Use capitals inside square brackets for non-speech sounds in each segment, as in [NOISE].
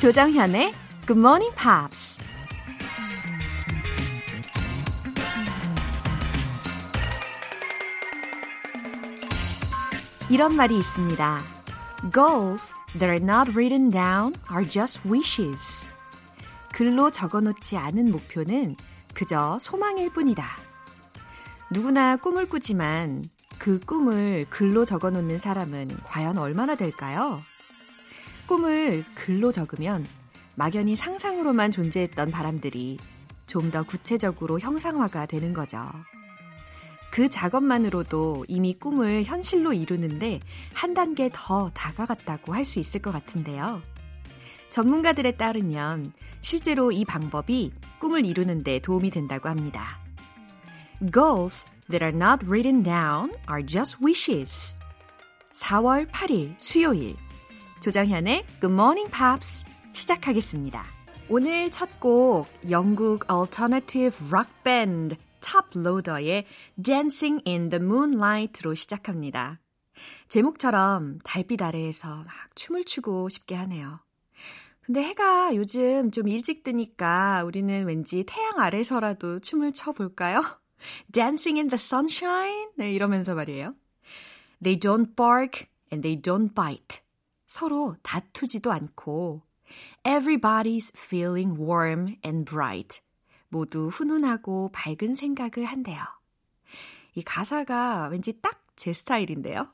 조정현의 Good Morning Pops. 이런 말이 있습니다. Goals that are not written down are just wishes. 글로 적어 놓지 않은 목표는 그저 소망일 뿐이다. 누구나 꿈을 꾸지만 그 꿈을 글로 적어 놓는 사람은 과연 얼마나 될까요? 꿈을 글로 적으면 막연히 상상으로만 존재했던 바람들이 좀 더 구체적으로 형상화가 되는 거죠. 그 작업만으로도 이미 꿈을 현실로 이루는데 한 단계 더 다가갔다고 할 수 있을 것 같은데요. 전문가들에 따르면 실제로 이 방법이 꿈을 이루는데 도움이 된다고 합니다. Goals that are not written down are just wishes. 4월 8일 수요일 조정현의 Good Morning Pops 시작하겠습니다. 오늘 첫 곡 영국 alternative rock band Loader의 Dancing in the Moonlight로 시작합니다. 제목처럼 달빛 아래에서 막 춤을 추고 싶게 하네요. 근데 해가 요즘 좀 일찍 뜨니까 우리는 왠지 태양 아래서라도 춤을 춰볼까요? Dancing in the sunshine? 네, 이러면서 말이에요. They don't bark and they don't bite. 서로 다투지도 않고 Everybody's feeling warm and bright. 모두 훈훈하고 밝은 생각을 한대요. 이 가사가 왠지 딱 제 스타일인데요.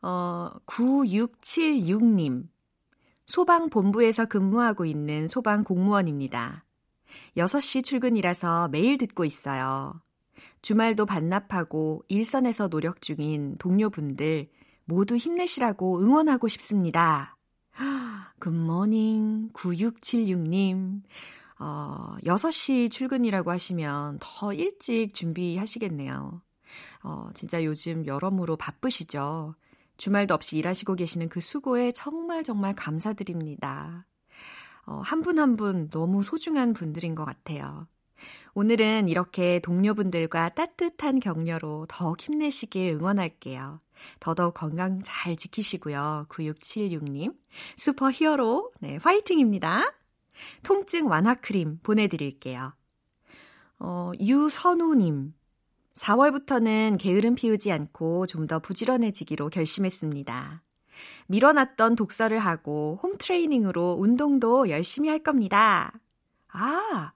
어, 9676님. 소방본부에서 근무하고 있는 소방 공무원입니다. 6시 출근이라서 매일 듣고 있어요. 주말도 반납하고 일선에서 노력 중인 동료분들 모두 힘내시라고 응원하고 싶습니다. [GASPS] 굿모닝 9676님. 어, 6시 출근이라고 하시면 더 일찍 준비하시겠네요. 어, 진짜 요즘 여러모로 바쁘시죠? 주말도 없이 일하시고 계시는 그 수고에 정말 정말 감사드립니다. 어, 한분 한 분 너무 소중한 분들인 것 같아요. 오늘은 이렇게 동료분들과 따뜻한 격려로 더욱 힘내시길 응원할게요. 더더욱 건강 잘 지키시고요. 9676님. 슈퍼 히어로, 네, 화이팅입니다. 통증 완화 크림 보내드릴게요. 어, 유선우님. 4월부터는 게으름 피우지 않고 좀 더 부지런해지기로 결심했습니다. 밀어놨던 독서를 하고 홈 트레이닝으로 운동도 열심히 할 겁니다. 아,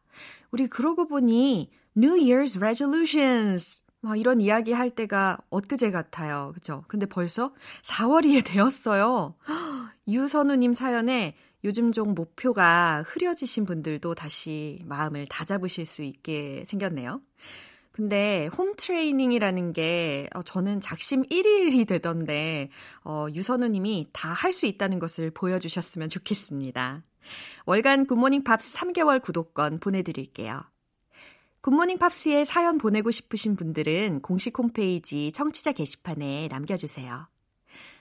우리 그러고 보니 New Year's Resolutions 막 이런 이야기 할 때가 엊그제 같아요. 그죠? 근데 벌써 4월이 [LAUGHS] 되었어요. [GASPS] 유선우님 사연에 요즘 좀 목표가 흐려지신 분들도 다시 마음을 다잡으실 수 있게 생겼네요. 근데 홈 트레이닝이라는 게 어, 저는 작심 1일이 되던데 어, 유선우님이 다 할 수 있다는 것을 보여주셨으면 좋겠습니다. 월간 굿모닝 팝스 3개월 구독권 보내드릴게요. 굿모닝 팝스에 사연 보내고 싶으신 분들은 공식 홈페이지 청취자 게시판에 남겨주세요.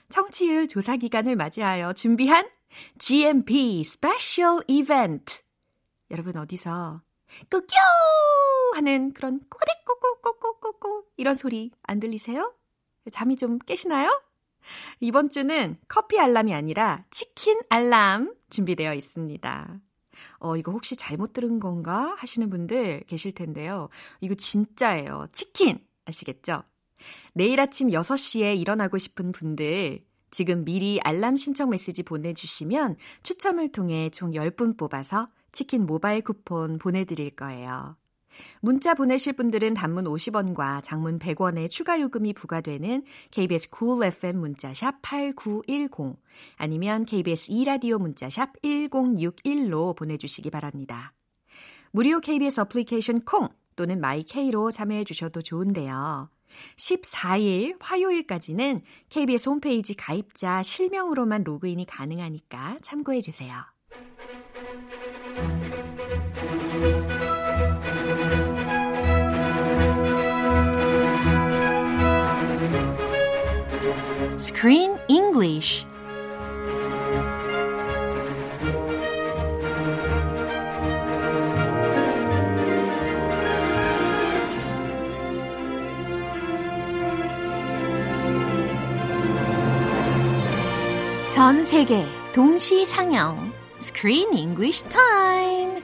청취율 조사 기간을 맞이하여 준비한 GMP special 이벤트. 여러분 어디서 꾸뀨 하는 그런 꼬꼬댁 꼬꼬꼬꼬꼬꼬 이런 소리 안 들리세요? 잠이 좀 깨시나요? 이번 주는 커피 알람이 아니라 치킨 알람 준비되어 있습니다. 어, 이거 혹시 잘못 들은 건가 하시는 분들 계실 텐데요. 이거 진짜예요. 치킨! 아시겠죠? 내일 아침 6시에 일어나고 싶은 분들 지금 미리 알람 신청 메시지 보내주시면 추첨을 통해 총 10분 뽑아서 치킨 모바일 쿠폰 보내드릴 거예요. 문자 보내실 분들은 단문 50원과 장문 100원의 추가 요금이 부과되는 KBS cool FM 문자샵 8910 아니면 KBS 2라디오 문자샵 1061로 보내주시기 바랍니다. 무료 KBS application 콩 또는 마이케이로 참여해 주셔도 좋은데요. 14일 화요일까지는 KBS 홈페이지 가입자 실명으로만 로그인이 가능하니까 참고해 주세요. Screen English 전 세계 동시 상영 Screen English Time!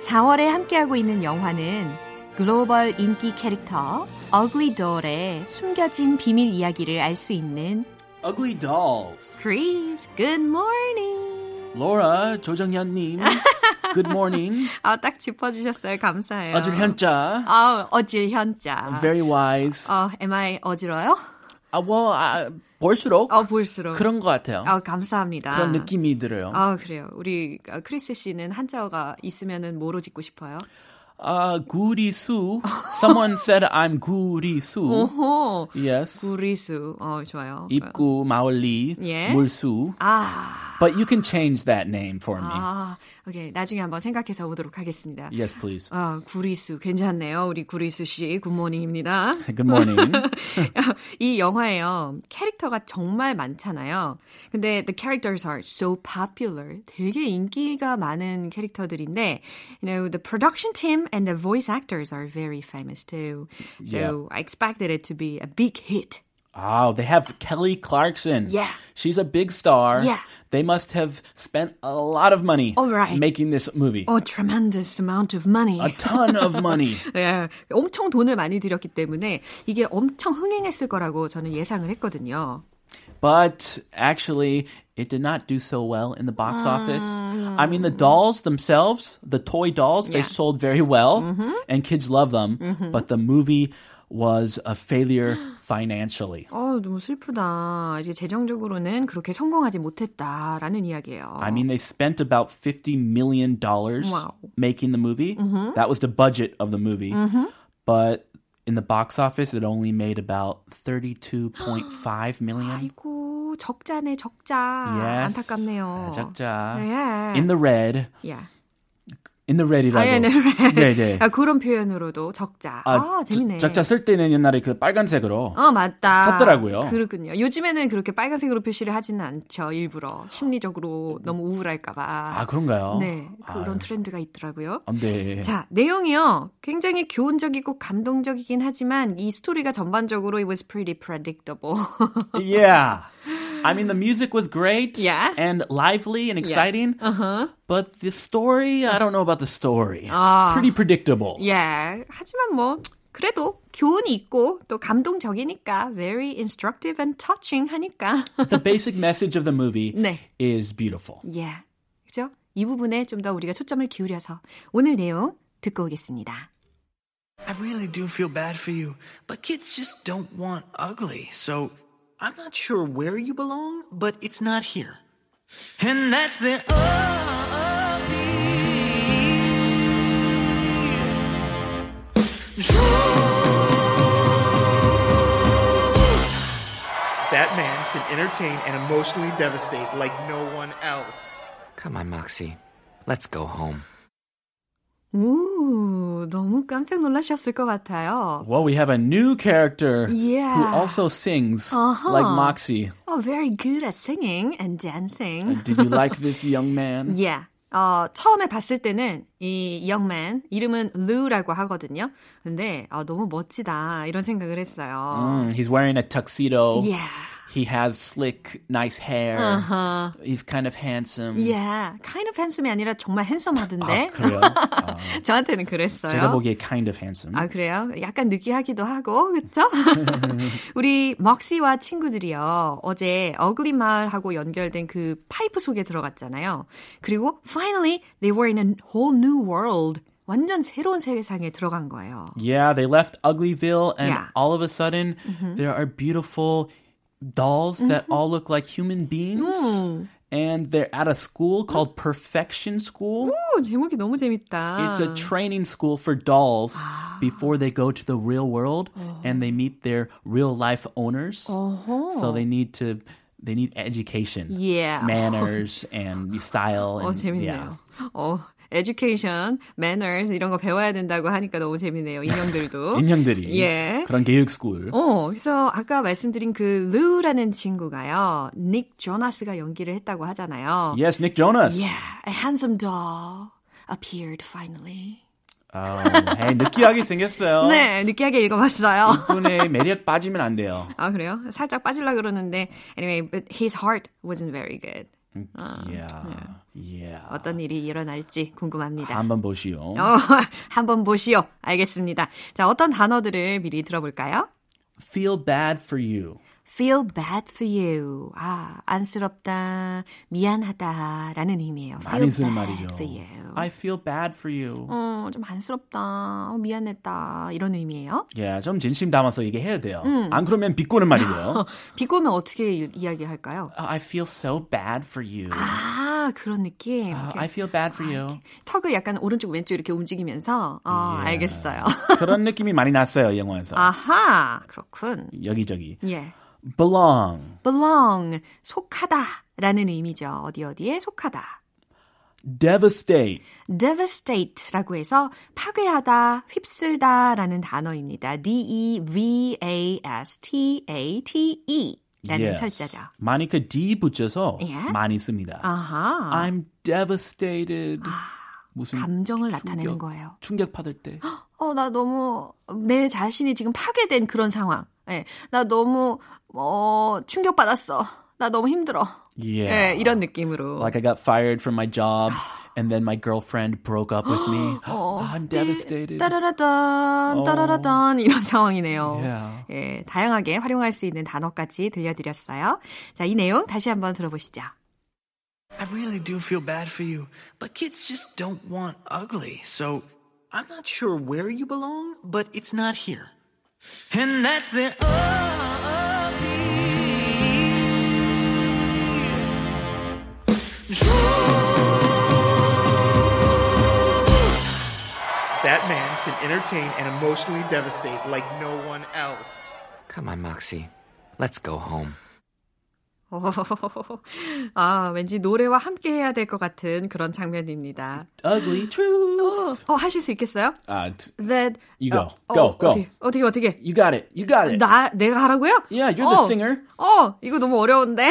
4월에 함께하고 있는 영화는 글로벌 인기 캐릭터 Ugly Doll의 숨겨진 비밀 이야기를 알 수 있는 Ugly Dolls. Chris, good morning! Laura, 조정현님. [LAUGHS] Good morning. 아, 딱 짚어주셨어요. 감사해요. 어질 현자. 아, 어질 현자. Very wise. 어, am I 어지러요? 아, 뭐, 아, 볼수록 어, 볼수록. 그런 것 같아요. 아, 감사합니다. 그런 느낌이 들어요. 아, 그래요. 우리 크리스 씨는 한자어가 있으면은 뭐로 짓고 싶어요? 아, 구리수. Someone said [LAUGHS] I'm 구리수. 오호. Yes. 구리수. 어, 좋아요. 입구, 마을리, 예. 물수. 아. But you can change that name for me. 아, 오케이. 나중에 한번 생각해서 보도록 하겠습니다. Yes, please. 아, 구리수. 괜찮네요. 우리 구리수 씨. 굿모닝입니다. Good morning. 이 영화에요. 캐릭터가 정말 많잖아요. 근데 the characters are so popular. 되게 인기가 많은 캐릭터들인데, you know, the production team and the voice actors are very famous too. So I expected it to be a big hit. Oh, they have Kelly Clarkson. Yeah. She's a big star. Yeah. They must have spent a lot of money Oh, right. making this movie. A tremendous amount of money. A ton of money. [LAUGHS] 네, 엄청 돈을 많이 들였기 때문에 이게 엄청 흥행했을 거라고 저는 예상을 했거든요. But actually, it did not do so well in the box office. I mean, the dolls themselves, the toy dolls, they Yeah. sold very well and kids love them. But the movie was a failure financially. 어, 너무 슬프다. 이제 재정적으로는 그렇게 성공하지 못했다라는 이야기예요. I mean, they spent about $50 million Wow. making the movie. That was the budget of the movie. But in the box office, it only made about 32.5 [GASPS] million. 아이고, 적자네, 적자. Yes. 안타깝네요. 적자. 네. In the red. yeah. In the red이라고. 아, 예, 네. 네, 네. 아, 그런 표현으로도 적자. 아, 재밌네. 적자 쓸 때는 옛날에 그 빨간색으로. 어, 맞다. 썼더라고요. 그렇군요. 요즘에는 그렇게 빨간색으로 표시를 하지는 않죠. 일부러. 심리적으로 너무 우울할까봐. 아, 그런가요? 네. 그런 아유. 트렌드가 있더라고요. 아, 네. 자, 내용이요. 굉장히 교훈적이고 감동적이긴 하지만 이 스토리가 전반적으로 it was pretty predictable. [LAUGHS] yeah. I mean, the music was great Yeah. and lively and exciting. Uh-huh. But the story, I don't know about the story. 아. Pretty predictable. 예. 하지만 뭐 그래도 교훈이 있고 또 감동적이니까 very instructive and touching 하니까. [LAUGHS] the basic message of the movie 네. is beautiful. 예. 그죠? 이 부분에 좀 더 우리가 초점을 기울여서 오늘 내용 듣고 오겠습니다. I really do feel bad for you, but kids just don't want ugly. So I'm not sure where you belong, but it's not here. And that's the That man can entertain and emotionally devastate like no one else. Come on, Moxie. Let's go home. 오, 너무 깜짝 놀라셨을 것 같아요. Well, we have a new character who Yeah. also sings Uh-huh. like Moxie. Oh, very good at singing and dancing. Did you [LAUGHS] like this young man? Yeah. 어, 처음에 봤을 때는 이 young man 이름은 Lou라고 하거든요. 근데 아, 너무 멋지다 이런 생각을 했어요. Mm, he's wearing a tuxedo. Yeah. He has slick, nice hair. Uh-huh. He's kind of handsome. Yeah. kind of handsome이 아니라 정말 아, handsom하던데. 그래요? 아, 저한테는 그랬어요. 제가 보기에 kind of handsome. 아, 그래요? 약간 느끼하기도 하고, 그쵸? 우리 먹시와 친구들이요, 어제 어글리 마을하고 연결된 그 파이프 속에 들어갔잖아요. 그리고 finally, they were in a whole new world. 완전 새로운 세상에 들어간 거예요. Yeah, they left Uglyville, and Yeah. all of a sudden, there are beautiful dolls that all look like human beings. And they're at a school called Perfection School. 오, 제목이 너무 재밌다. It's a training school for dolls before they go to the real world and they meet their real life owners. So they need to they need education, Yeah. manners, and style. [LAUGHS] 어, And, 재밌네요. yeah. 어, education, manners 이런 거 배워야 된다고 하니까 너무 재밌네요. 인형들도. [LAUGHS] 인형들이 예. 그런 교육 스쿨. 어, 그래서 아까 말씀드린 그 루라는 친구가요. 닉 조나스가 연기를 했다고 하잖아요. Yes, Nick Jonas. Yeah, a handsome doll appeared finally. 어, 에이, 느끼하게 생겼어요. [LAUGHS] 네, 느끼하게 읽어봤어요. 분의 매력 빠지면 안 돼요. 아, 그래요? 살짝 빠질라 그러는데 anyway, but his heart wasn't very good. Yeah. Yeah. 어떤 일이 일어날지 궁금합니다. 한번 보시오. [LAUGHS] 어, 한번 보시오. 알겠습니다. 자, 어떤 단어들을 미리 들어볼까요? Feel bad for you. Feel bad for you. 아, 안쓰럽다, 미안하다라는 의미예요. 많이 쓰는 말이죠. for you. I feel bad for you. 어, 좀 안쓰럽다, 어, 미안했다 이런 의미예요. 예, 좀 진심 담아서 얘기해야 돼요. 안 그러면 비꼬는 말이고요. [LAUGHS] 비꼬면 어떻게 이- 이야기할까요? I feel so bad for you. 아, 그런 느낌. Uh, I feel bad for you. 턱을 약간 오른쪽 왼쪽 이렇게 움직이면서 어, 예. 알겠어요. 그런 느낌이 많이 났어요, 영화에서. [LAUGHS] 아하, 그렇군. 여기저기. 예. Belong, belong, 속하다 라는 의미죠. 어디 어디에 속하다. devastate, devastate라고 해서 파괴하다, 휩쓸다 라는 단어입니다. D-E-V-A-S-T-A-T-E 라는 Yes. 철자죠. 많이 그 D 붙여서 예? 많이 씁니다. 아하. I'm devastated. 무슨 감정을 나타내는 충격, 거예요. 충격 받을 때. 어, 나 너무 내 자신이 지금 파괴된 그런 상황. 예. 나 너무 어, 충격 받았어. 나 너무 힘들어. Yeah. 예, 이런 느낌으로. Like I got fired from my job and then my girlfriend broke up with me. I'm devastated. 따라라단, 따라라단 이런 상황이네요. Yeah. 예, 다양하게 활용할 수 있는 단어까지 들려드렸어요. 자, 이 내용 다시 한번 들어보시죠. I really do feel bad for you, but kids just don't want ugly. So I'm not sure where you belong, but it's not here. And that's the That man can entertain and emotionally devastate like no one else. Come on, Moxie. Let's go home. [LAUGHS] 아, 왠지 노래와 함께 해야 될 것 같은 그런 장면입니다. Ugly truth. 어, 하실 수 있겠어요? 아, That You go. 어, Go, 어, go. 어떻게 어떻게 어떻게? you got it. You got it. 나 내가 하라고요? Yeah, you're the 어, singer. 어, 이거 너무 어려운데.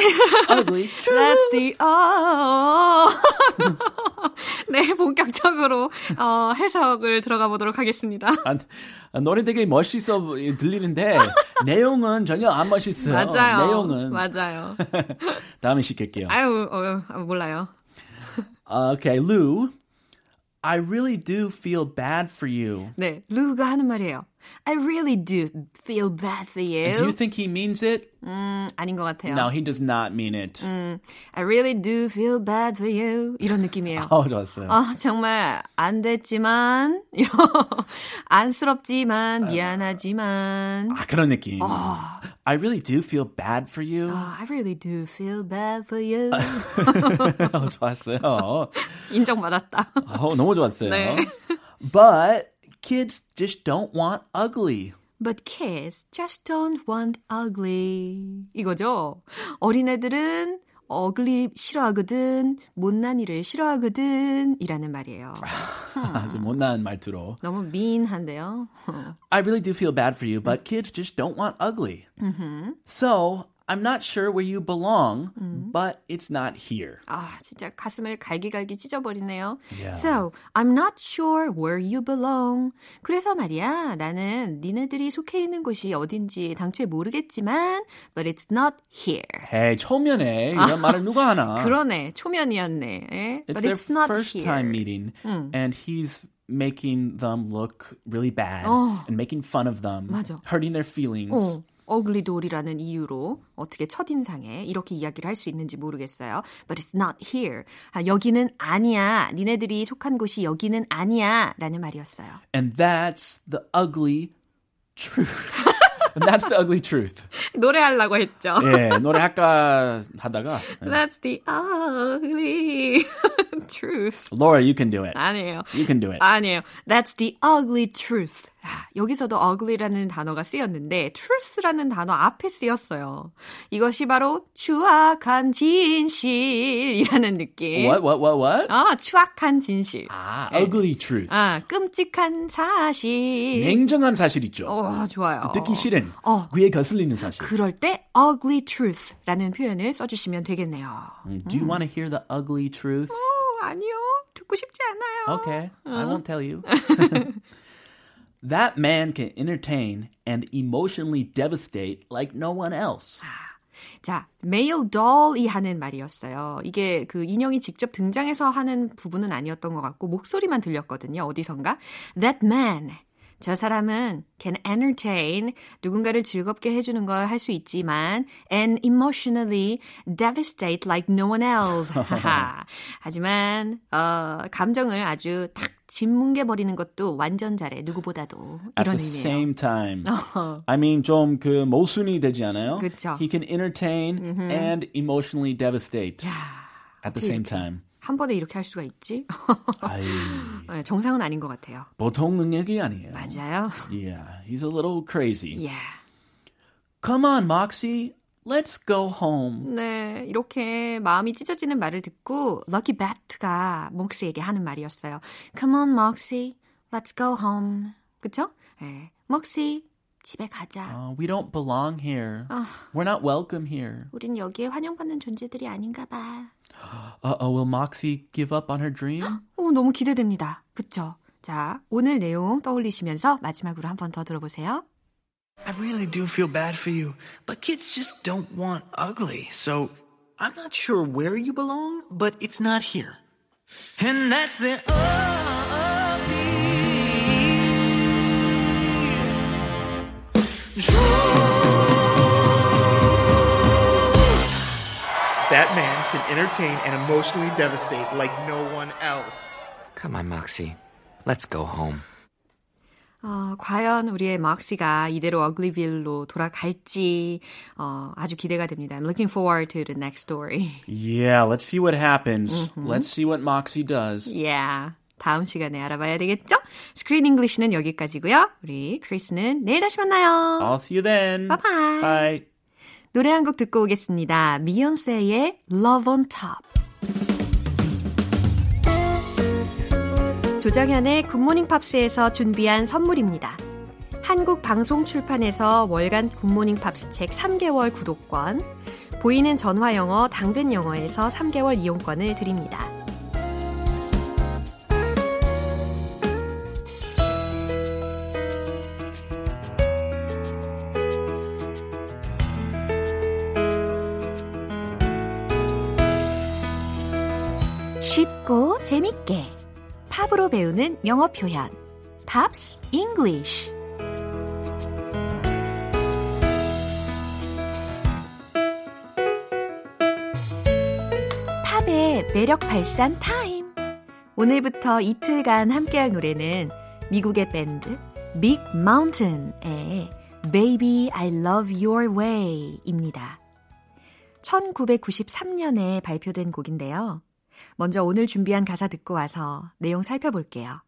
Ugly truth. [LAUGHS] That's the oh. [LAUGHS] 네, 본격적으로 어, 해석을 들어가 보도록 하겠습니다. 아, 아, 노래 되게 멋있어 들리는데 내용은 전혀 안 멋있어요. 맞아요. 내용은 맞아요. [LAUGHS] 다음에 시킬게요. 아유, 어, 어, 몰라요. Okay, Lou. I really do feel bad for you. 네, 루가 하는 말이에요. I really do feel bad for you. Do you think he means it? 음, 아닌 것 같아요. No, he does not mean it. I really do feel bad for you. 이런 느낌이에요. [LAUGHS] 어, 좋았어요. 아, 정말 안 됐지만, [LAUGHS] 이런, 안쓰럽지만, 미안하지만. 아, 그런 느낌. I really do feel bad for you. 아, I really do feel bad for you. [LAUGHS] 어, 좋았어요. 인정받았다. 어, 너무 좋았어요. 네. But kids just don't want ugly. But kids just don't want ugly. 이거죠. 어린애들은 ugly 싫어하거든, 못난 일을 싫어하거든, 이라는 말이에요. [LAUGHS] 아주 못난 말투로. 너무 mean한데요. [LAUGHS] I really do feel bad for you, but kids just don't want ugly. So I'm not sure where you belong, but it's not here. 아, 진짜 가슴을 갈기갈기 찢어버리네요. Yeah. So, I'm not sure where you belong. 그래서 말이야, 나는 니네들이 속해 있는 곳이 어딘지 당초에 모르겠지만, but it's not here. Hey, 초면에 이런 말을 누가 하나? 그러네, 초면이었네. 예? It's but their it's not first here. time meeting, and he's making them look really bad 어. and making fun of them, 맞아. hurting their feelings. 어, 어글리 돌이라는 이유로 어떻게 첫인상에 이렇게 이야기를 할 수 있는지 모르겠어요. But it's not here. 아, 여기는 아니야. 니네들이 속한 곳이 여기는 아니야. 라는 말이었어요. And that's the ugly truth. and that's the ugly truth. 노래하려고 했죠. 예, 노래 아까 하다가 예. That's the ugly truth. Laura, you can do it. 아니에요. You can do it. 아니에요. That's the ugly truth. 아, 여기서도 ugly라는 단어가 쓰였는데 truth라는 단어 앞에 쓰였어요. 이것이 바로 추악한 진실이라는 느낌. What? What? What? What? 아, 추악한 진실. 아, ugly truth. 아, 끔찍한 사실. 냉정한 사실 있죠. 어, 좋아요. 듣기 싫은 어. 귀에 거슬리는 사실. 그럴 때 ugly truth라는 표현을 써 주시면 되겠네요. Do you want to hear the ugly truth? 어, 아니요. 듣고 싶지 않아요. Okay, I won't tell you. [LAUGHS] that man can entertain and emotionally devastate like no one else. 자, male doll이 하는 말이었어요. 이게 그 인형이 직접 등장해서 하는 부분은 아니었던 것 같고 목소리만 들렸거든요. 어디선가. That man. 저 사람은 can entertain 누군가를 즐겁게 해주는 걸 할 수 있지만 and emotionally devastate like no one else. 하지만 어, 감정을 아주 탁 짓뭉개 버리는 것도 완전 잘해 누구보다도 At 이런 the 의미예요. same time. I mean 좀 그 모순이 되지 않아요? 그쵸. He can entertain and emotionally devastate at the same time. 한 번에 이렇게 할 수가 있지? 네, 정상은 아닌 것 같아요. 보통 능력이 아니에요. 맞아요. Yeah, he's a little crazy. Yeah. Come on, Moxie. Let's go home. 네, 이렇게 마음이 찢어지는 말을 듣고 Lucky Bat가 몽크스에게 하는 말이었어요. Come on, Moxie. Let's go home. 그쵸? 네. Moxie, 집에 가자. Uh, we don't belong here. We're not welcome here. 우린 여기에 환영받는 존재들이 아닌가 봐. [GASPS] Uh-oh, will Moxie give up on her dream? [GASPS] 오, 너무 기대됩니다. 그쵸? 자, 오늘 내용 떠올리시면서 마지막으로 한 번 더 들어보세요. I really do feel bad for you, but kids just don't want ugly, so I'm not sure where you belong, but it's not here. And that's the That man can entertain and emotionally devastate like no one else. Come on, Moxie. Let's go home. 어, 과연 우리의 막시가 이대로 어글리빌로 돌아갈지 어, 아주 기대가 됩니다. I'm looking forward to the next story. Yeah, let's see what happens. Let's see what Moxie does. Yeah. 다음 시간에 알아봐야 되겠죠? 스크린 잉글리시는 여기까지고요. 우리 크리스는 내일 다시 만나요. I'll see you then. Bye-bye. Bye. 노래 한 곡 듣고 오겠습니다. 비욘세의 Love on Top. 조정현의 굿모닝 팝스에서 준비한 선물입니다. 한국 방송 출판에서 월간 굿모닝 팝스 책 3개월 구독권, 보이는 전화 영어 당근 영어에서 3개월 이용권을 드립니다. 재밌게 팝으로 배우는 영어 표현 Pops English 팝의 매력 발산 타임 오늘부터 이틀간 함께할 노래는 미국의 밴드 빅 마운틴의 Baby I Love Your Way입니다. 1993년에 발표된 곡인데요. 먼저 오늘 준비한 가사 듣고 와서 내용 살펴볼게요.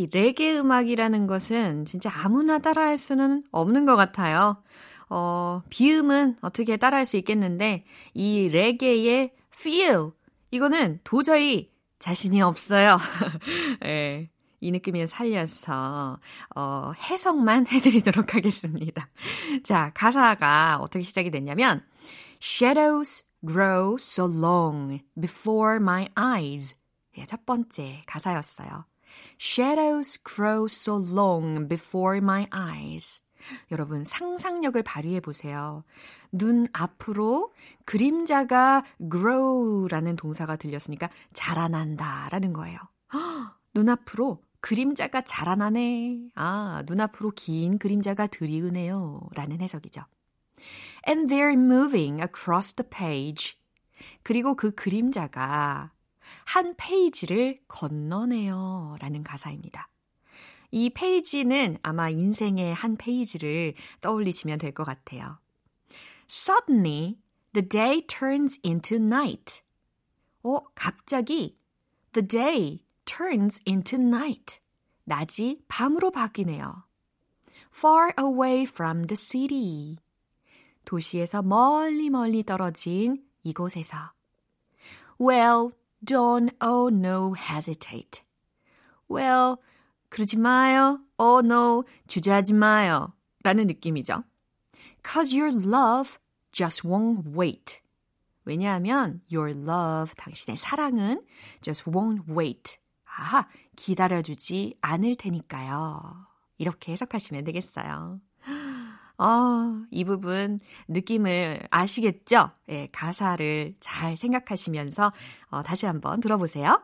이 레게 음악이라는 것은 진짜 아무나 따라할 수는 없는 것 같아요. 어, 비음은 어떻게 따라할 수 있겠는데, 이 레게의 feel, 이거는 도저히 자신이 없어요. [LAUGHS] 예. 이 느낌을 살려서 어, 해석만 [LAUGHS] 해드리도록 하겠습니다. 자, 가사가 어떻게 시작이 됐냐면 Shadows grow so long before my eyes. 예, 첫 번째 가사였어요. Shadows grow so long before my eyes. 여러분 상상력을 발휘해 보세요. 눈 앞으로 그림자가 grow라는 동사가 들렸으니까 자라난다라는 거예요. [GASPS] 헉, 눈앞으로 그림자가 자라나네. 아, 눈앞으로 긴 그림자가 들이으네요. 라는 해석이죠. And they're moving across the page. 그리고 그 그림자가 한 페이지를 건너네요. 라는 가사입니다. 이 페이지는 아마 인생의 한 페이지를 떠올리시면 될 것 같아요. Suddenly, the day turns into night. 어, 갑자기 the day turns into night. 낮이 밤으로 바뀌네요. far away from the city. 도시에서 멀리 멀리 떨어진 이곳에서. Well, don't, oh no, hesitate. Well, 그러지 마요. Oh no, 주저하지 마요. 라는 느낌이죠. Cause your love just won't wait. 왜냐하면 your love, 당신의 사랑은 just won't wait. 아하, 기다려주지 않을 테니까요. 이렇게 해석하시면 되겠어요. 어, 이 부분 느낌을 아시겠죠? 예, 가사를 잘 생각하시면서 어, 다시 한번 들어보세요.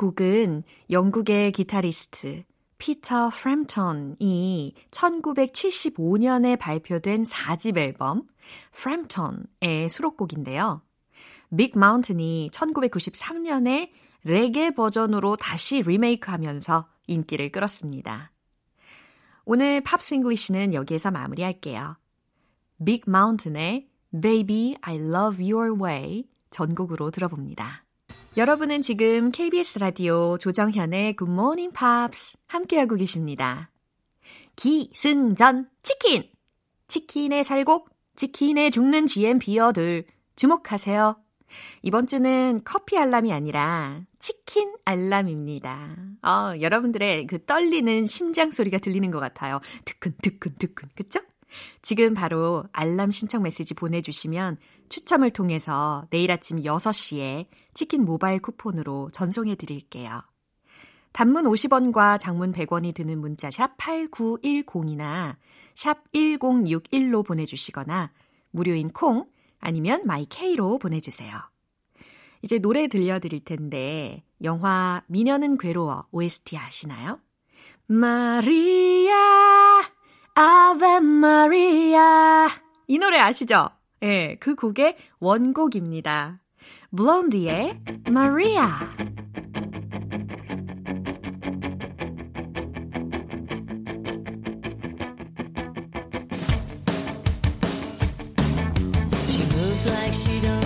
곡은 영국의 기타리스트 피터 프램턴이 1975년에 발표된 4집 앨범 프램턴의 수록곡인데요. 빅 마운틴이 1993년에 레게 버전으로 다시 리메이크하면서 인기를 끌었습니다. 오늘 팝스 잉글리시는 여기에서 마무리할게요. 빅 마운틴의 Baby I Love Your Way 전곡으로 들어봅니다. 여러분은 지금 KBS 라디오 조정현의 Good Morning Pops 함께하고 계십니다. 기승전 치킨! 치킨에 살고 치킨에 죽는 GMP어들 주목하세요. 이번 주는 커피 알람이 아니라 치킨 알람입니다. 어, 여러분들의 그 떨리는 심장 소리가 들리는 것 같아요. 뜨끈뜨끈뜨끈, 그쵸? 지금 바로 알람 신청 메시지 보내주시면 추첨을 통해서 내일 아침 6시에 치킨 모바일 쿠폰으로 전송해 드릴게요. 단문 50원과 장문 100원이 드는 문자 샵 8910이나 샵 1061로 보내주시거나 무료인 콩 아니면 마이케이로 보내주세요. 이제 노래 들려드릴 텐데 영화 미녀는 괴로워 OST 아시나요? 마리아 아베 마리아 이 노래 아시죠? 예, 네, 그 곡의 원곡입니다. 블론디의 마리아 moves like she don't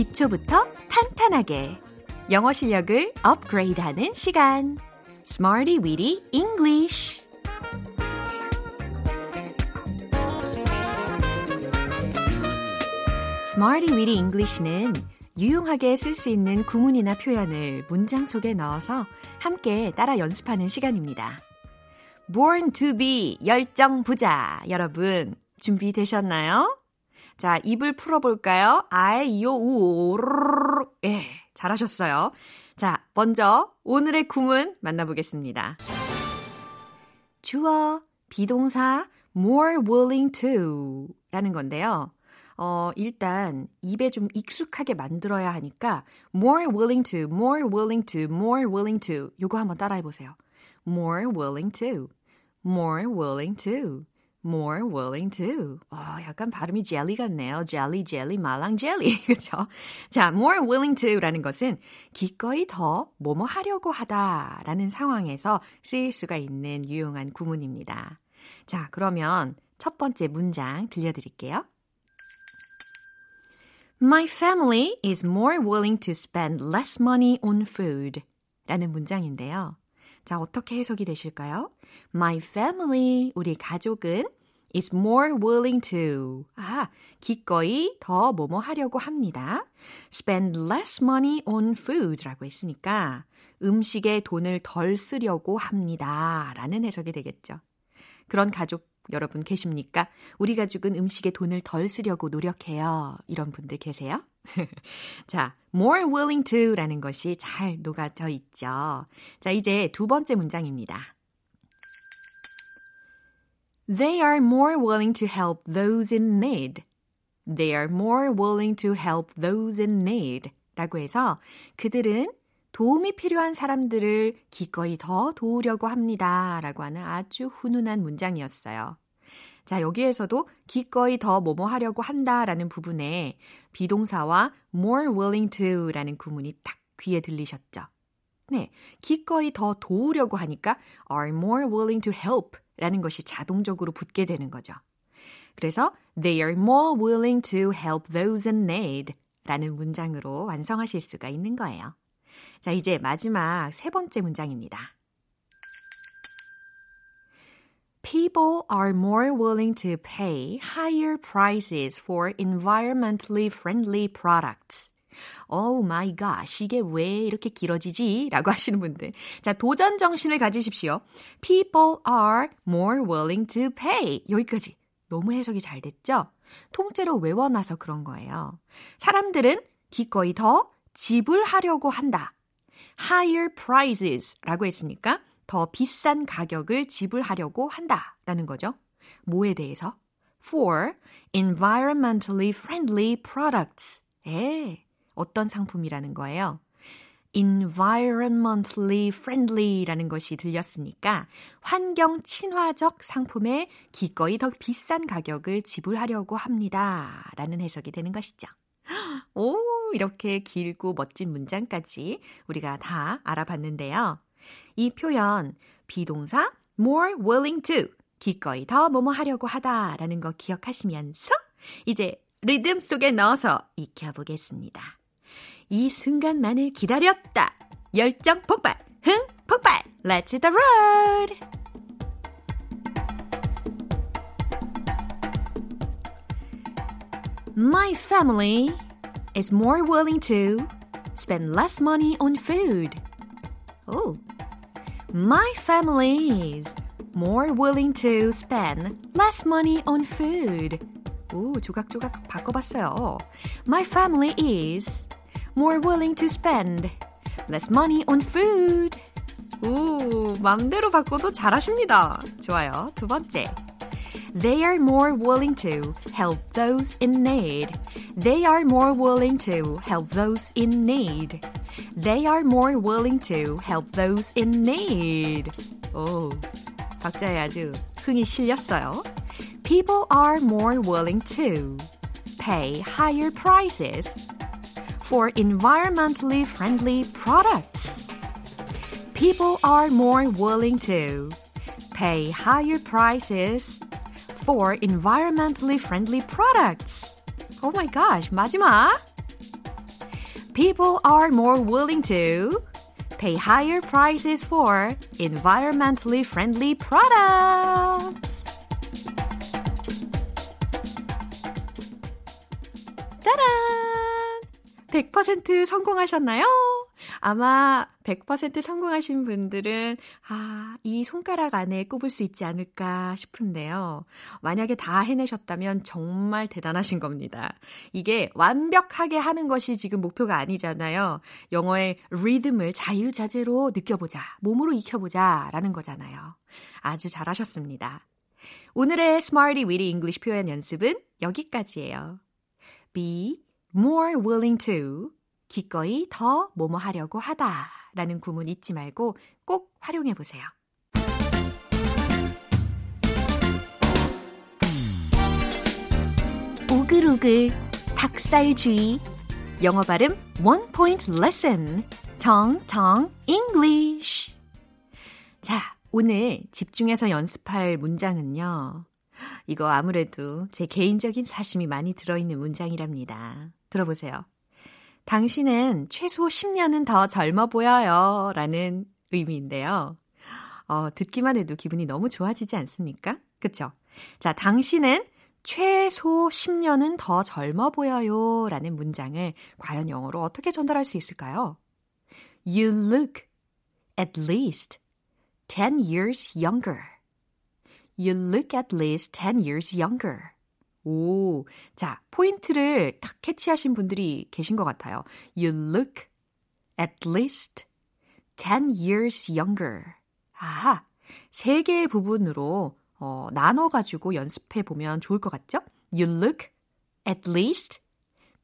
기초부터 탄탄하게 영어 실력을 업그레이드하는 시간 Smarty Weedy English Smarty Weedy English는 유용하게 쓸 수 있는 구문이나 표현을 문장 속에 넣어서 함께 따라 연습하는 시간입니다. Born to be 열정 부자 여러분 준비되셨나요? 자, 입을 풀어볼까요? 아이, 요, 우. 예, 잘하셨어요. 자, 먼저 오늘의 구문 만나보겠습니다. 주어, 비동사, more willing to 라는 건데요. 어, 일단 입에 좀 익숙하게 만들어야 하니까 more willing to, more willing to, more willing to 요거 한번 따라해 보세요. more willing to, more willing to, more willing to. 어, 약간 발음이 젤리 같네요. 젤리, 젤리, 말랑 젤리. 그죠? 자, more willing to라는 것은 기꺼이 더 뭐뭐 하려고 하다 라는 상황에서 쓰일 수가 있는 유용한 구문입니다. 자, 그러면 첫 번째 문장 들려드릴게요. My family is more willing to spend less money on food. 라는 문장인데요. 자, 어떻게 해석이 되실까요? My family, 우리 가족은 is more willing to. 아, 기꺼이 더 뭐뭐 하려고 합니다. spend less money on food 라고 했으니까 음식에 돈을 덜 쓰려고 합니다. 라는 해석이 되겠죠. 그런 가족 여러분 계십니까? 우리 가족은 음식에 돈을 덜 쓰려고 노력해요. 이런 분들 계세요? 자, more willing to 라는 것이 잘 녹아져 있죠. 자, 이제 두 번째 문장입니다. They are more willing to help those in need. They are more willing to help those in need. 라고 해서 그들은 도움이 필요한 사람들을 기꺼이 더 도우려고 합니다. 라고 하는 아주 훈훈한 문장이었어요. 자, 여기에서도 기꺼이 더 뭐뭐 하려고 한다 라는 부분에 비동사와 more willing to 라는 구문이 딱 귀에 들리셨죠? 네. 기꺼이 더 도우려고 하니까 are more willing to help 라는 것이 자동적으로 붙게 되는 거죠. 그래서 they are more willing to help those in need 라는 문장으로 완성하실 수가 있는 거예요. 자, 이제 마지막 세 번째 문장입니다. People are more willing to pay higher prices for environmentally friendly products. Oh my gosh, 이게 왜 이렇게 길어지지? 라고 하시는 분들. 자, 도전 정신을 가지십시오. People are more willing to pay. 여기까지. 너무 해석이 잘 됐죠? 통째로 외워놔서 그런 거예요. 사람들은 기꺼이 더 지불하려고 한다. Higher prices 라고 했으니까 더 비싼 가격을 지불하려고 한다 라는 거죠. 뭐에 대해서? for environmentally friendly products. 에, 어떤 상품이라는 거예요? environmentally friendly라는 것이 들렸으니까 환경 친화적 상품에 기꺼이 더 비싼 가격을 지불하려고 합니다. 라는 해석이 되는 것이죠. [GASPS] 오, 이렇게 길고 멋진 문장까지 우리가 다 알아봤는데요. 이 표현 비동사 more willing to 기꺼이 더 뭐뭐 하려고 하다라는 거 기억하시면서 이제 리듬 속에 넣어서 익혀보겠습니다. 이 순간만을 기다렸다. 열정 폭발, 흥 폭발. Let's hit the road. My family is more willing to spend less money on food. Oh. My family is more willing to spend less money on food. 오, 조각조각 바꿔봤어요. My family is more willing to spend less money on food. 오, 맘대로 바꿔도 잘하십니다. 좋아요. 두 번째. They are more willing to help those in need. They are more willing to help those in need. They are more willing to help those in need. 오, 박자에 아주 흥이 실렸어요. People are more willing to pay higher prices for environmentally friendly products. People are more willing to pay higher prices for environmentally friendly products. Oh my gosh, 마지막. People are more willing to pay higher prices for environmentally friendly products. 짜란! 100% 성공하셨나요? 아마 100% 성공하신 분들은 아, 이 손가락 안에 꼽을 수 있지 않을까 싶은데요. 만약에 다 해내셨다면 정말 대단하신 겁니다. 이게 완벽하게 하는 것이 지금 목표가 아니잖아요. 영어의 리듬을 자유자재로 느껴보자, 몸으로 익혀보자 라는 거잖아요. 아주 잘하셨습니다. 오늘의 Smarty Weedy English 표현 연습은 여기까지예요. Be more willing to 기꺼이 더 뭐뭐 하려고 하다 라는 구문 잊지 말고 꼭 활용해 보세요. 오글오글 닭살주의 영어 발음 원 포인트 레슨 정정 English 자 오늘 집중해서 연습할 문장은요. 이거 아무래도 제 개인적인 사심이 많이 들어있는 문장이랍니다. 들어보세요. 당신은 최소 10년은 더 젊어 보여요. 라는 의미인데요. 어, 듣기만 해도 기분이 너무 좋아지지 않습니까? 그쵸? 자, 당신은 최소 10년은 더 젊어 보여요. 라는 문장을 과연 영어로 어떻게 전달할 수 있을까요? You look at least 10 years younger. You look at least 10 years younger. 오, 자, 포인트를 딱 캐치하신 분들이 계신 것 같아요. You look at least 10 years younger. 아하, 세 개의 부분으로 어, 나눠가지고 연습해 보면 좋을 것 같죠? You look at least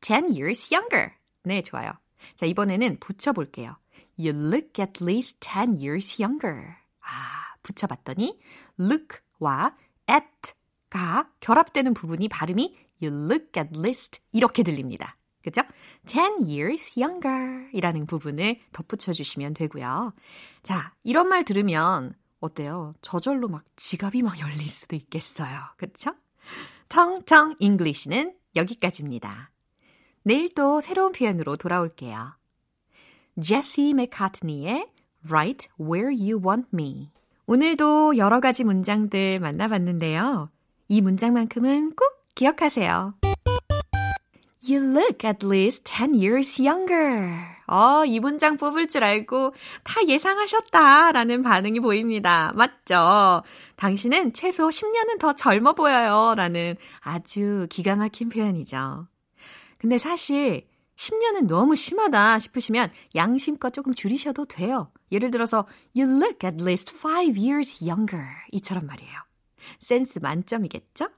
10 years younger. 네, 좋아요. 자, 이번에는 붙여볼게요. You look at least 10 years younger. 아, 붙여봤더니 look와 at 가 결합되는 부분이 발음이 you look at least 이렇게 들립니다. 그죠? 10 years younger 이라는 부분을 덧붙여 주시면 되고요. 자, 이런 말 들으면 어때요? 저절로 막 지갑이 막 열릴 수도 있겠어요. 그쵸? 텅텅 잉글리시는 여기까지입니다. 내일 또 새로운 표현으로 돌아올게요. 제시 맥카트니의 Right Where You Want Me 오늘도 여러 가지 문장들 만나봤는데요. 이 문장만큼은 꼭 기억하세요. You look at least 10 years younger. 어, 이 문장 뽑을 줄 알고 다 예상하셨다 라는 반응이 보입니다. 맞죠? 당신은 최소 10년은 더 젊어 보여요. 라는 아주 기가 막힌 표현이죠. 근데 사실 10년은 너무 심하다 싶으시면 양심껏 조금 줄이셔도 돼요. 예를 들어서 You look at least 5 years younger 이처럼 말이에요. 센스 만점이겠죠?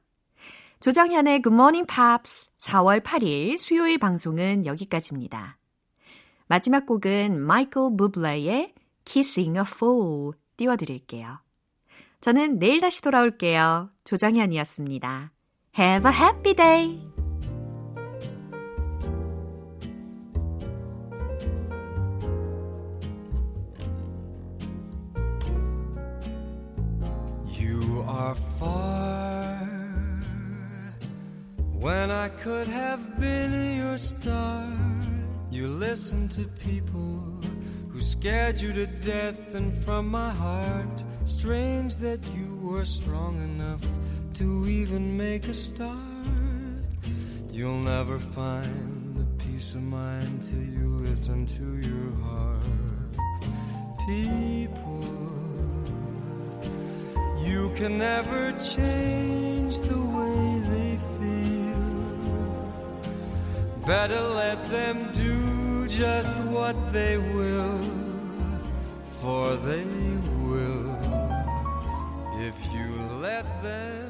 조정현의 Good Morning Pops 4월 8일 수요일 방송은 여기까지입니다. 마지막 곡은 마이클 부블레의 Kissing a Fool 띄워드릴게요. 저는 내일 다시 돌아올게요. 조정현이었습니다. Have a happy day! Are far when I could have been your star. You listen to people who scared you to death, and from my heart, strange that you were strong enough to even make a start. You'll never find the peace of mind till you listen to your heart. People, you can never change the way they feel. Better let them do just what they will, for they will if you let them.